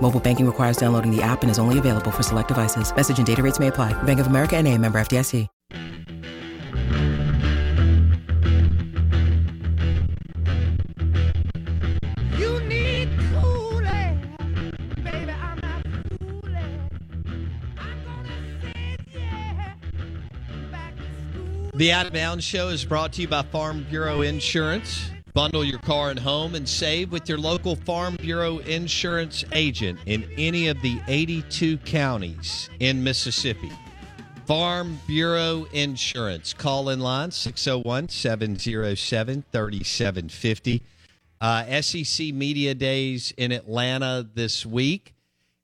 Mobile banking requires downloading the app and is only available for select devices. Message and data rates may apply. Bank of America and a member FDIC. You need Kool-Aid. Baby, I'm not Kool-Aid. I'm gonna send you back to school. The Out of Bounds Show is brought to you by Farm Bureau Insurance. Bundle your car and home and save with your local Farm Bureau insurance agent in any of the 82 counties in Mississippi. Farm Bureau Insurance. Call in line 601 707 3750. SEC Media Days in Atlanta this week,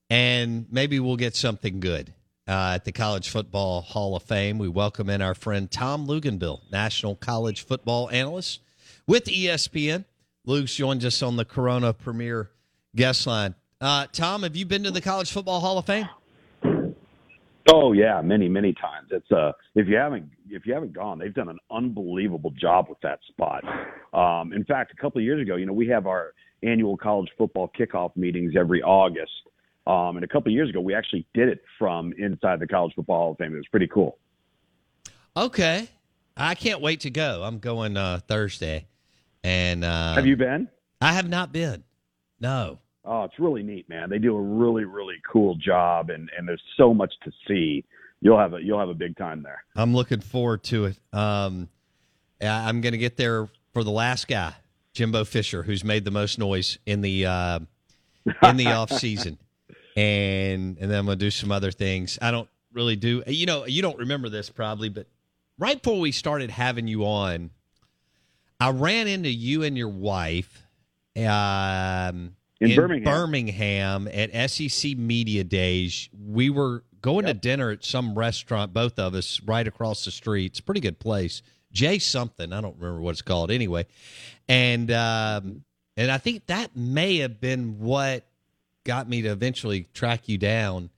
and maybe we'll get something good uh, at the College Football Hall of Fame. We welcome in our friend Tom Luginbill, National College Football Analyst with ESPN. Luke's joined us on the Corona Premier guest line. Uh, Tom, have you been to the College Football Hall of Fame? Oh yeah, many many times. It's uh if you haven't if you haven't gone, they've done an unbelievable job with that spot. Um, in fact, a couple of years ago, you know, we have our annual college football kickoff meetings every August. Um, and a couple of years ago, we actually did it from inside the College Football Hall of Fame. It was pretty cool. Okay. I can't wait to go. I'm going uh, Thursday. And uh, have you been? I have not been. No. Oh, it's really neat, man. They do a really really cool job, and and there's so much to see. You'll have a you'll have a big time there. I'm looking forward to it. Um, I'm going to get there for the last guy, Jimbo Fisher, who's made the most noise in the uh, in the off season, and and then I'm going to do some other things. I don't really do. You know, you don't remember this probably, but right before we started having you on, I ran into you and your wife. Um, In Birmingham. Birmingham at SEC Media Days. We were going to dinner at some restaurant, both of us, right across the street. It's a pretty good place. Jay something. I don't remember what it's called anyway. And um, and I think that may have been what got me to eventually track you down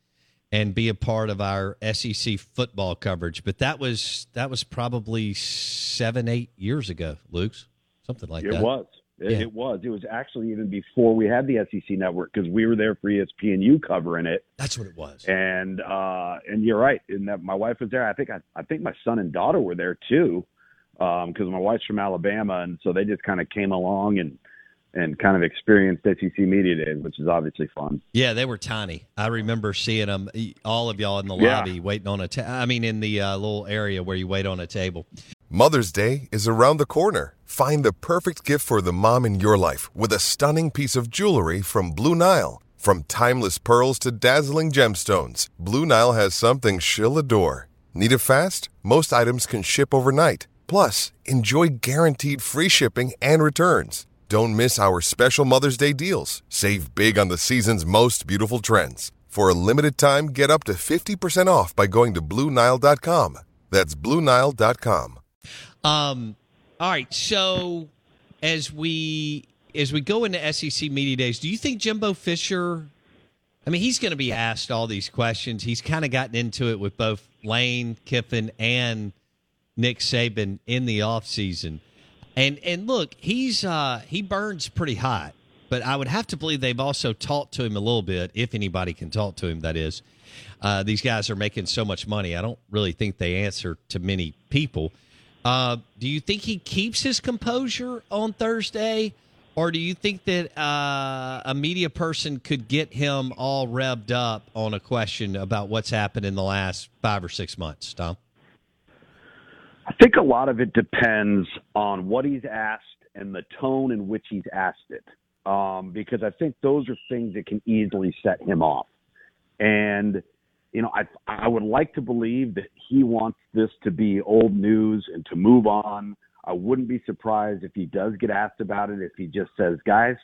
and be a part of our SEC football coverage. But that was that was probably seven, eight years ago, Luke's. Something like it that. was. It, Yeah. it was. It was actually even before we had the SEC network because we were there for ESPNU covering it. That's what it was. And uh, and you're right. And that my wife was there. I think I, I think my son and daughter were there too, because my wife's from Alabama, and so they just kind of came along and and kind of experienced SEC media days, which is obviously fun. Yeah, they were tiny. I remember seeing them, all of y'all in the Yeah. lobby waiting on a ta- I mean, in the uh, little area where you wait on a table. Mother's Day is around the corner. Find the perfect gift for the mom in your life with a stunning piece of jewelry from Blue Nile. From timeless pearls to dazzling gemstones, Blue Nile has something she'll adore. Need it fast? Most items can ship overnight. Plus, enjoy guaranteed free shipping and returns. Don't miss our special Mother's Day deals. Save big on the season's most beautiful trends. For a limited time, get up to 50% off by going to BlueNile.com. That's BlueNile.com. Um, all right, so as we as we go into SEC media days, do you think Jimbo Fisher? I mean, he's going to be asked all these questions. He's kind of gotten into it with both Lane Kiffin and Nick Saban in the offseason. And and look, he's uh, he burns pretty hot, but I would have to believe they've also talked to him a little bit, if anybody can talk to him. That is, uh, these guys are making so much money. I don't really think they answer to many people. Uh, do you think he keeps his composure on Thursday, or do you think that uh, a media person could get him all revved up on a question about what's happened in the last five or six months, Tom? I think a lot of it depends on what he's asked and the tone in which he's asked it, um, because I think those are things that can easily set him off. And you know, I I would like to believe that he wants this to be old news and to move on. I wouldn't be surprised if he does get asked about it if he just says, "Guys,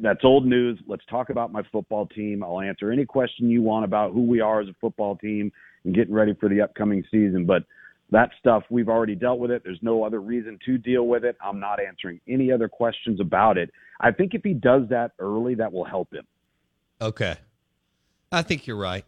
that's old news. Let's talk about my football team. I'll answer any question you want about who we are as a football team and getting ready for the upcoming season." But that stuff we've already dealt with it. There's no other reason to deal with it. I'm not answering any other questions about it. I think if he does that early, that will help him. Okay. I think you're right.